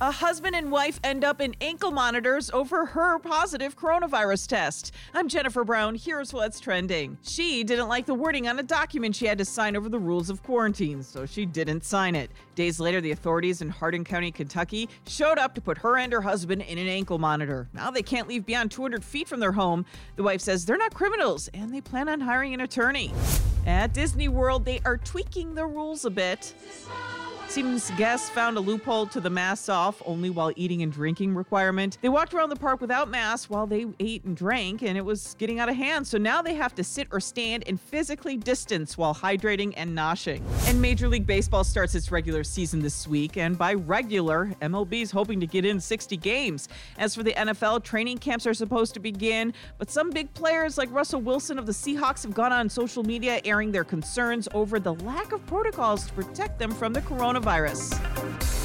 A husband and wife end up in ankle monitors over her positive coronavirus test. I'm Jennifer Brown. Here's what's trending. She didn't like the wording on a document she had to sign over the rules of quarantine, so she didn't sign it. Days later, the authorities in Hardin County, Kentucky showed up to put her and her husband in an ankle monitor. Now they can't leave beyond 200 feet from their home. The wife says they're not criminals and they plan on hiring an attorney. At Disney World, they are tweaking the rules a bit. Seems guests found a loophole to the masks off only while eating and drinking requirement. They walked around the park without masks while they ate and drank, and it was getting out of hand. So now they have to sit or stand and physically distance while hydrating and noshing. And Major League Baseball starts its regular season this week, and by regular, MLB is hoping to get in 60 games. As for the NFL, training camps are supposed to begin, but some big players like Russell Wilson of the Seahawks have gone on social media airing their concerns over the lack of protocols to protect them from the coronavirus coronavirus.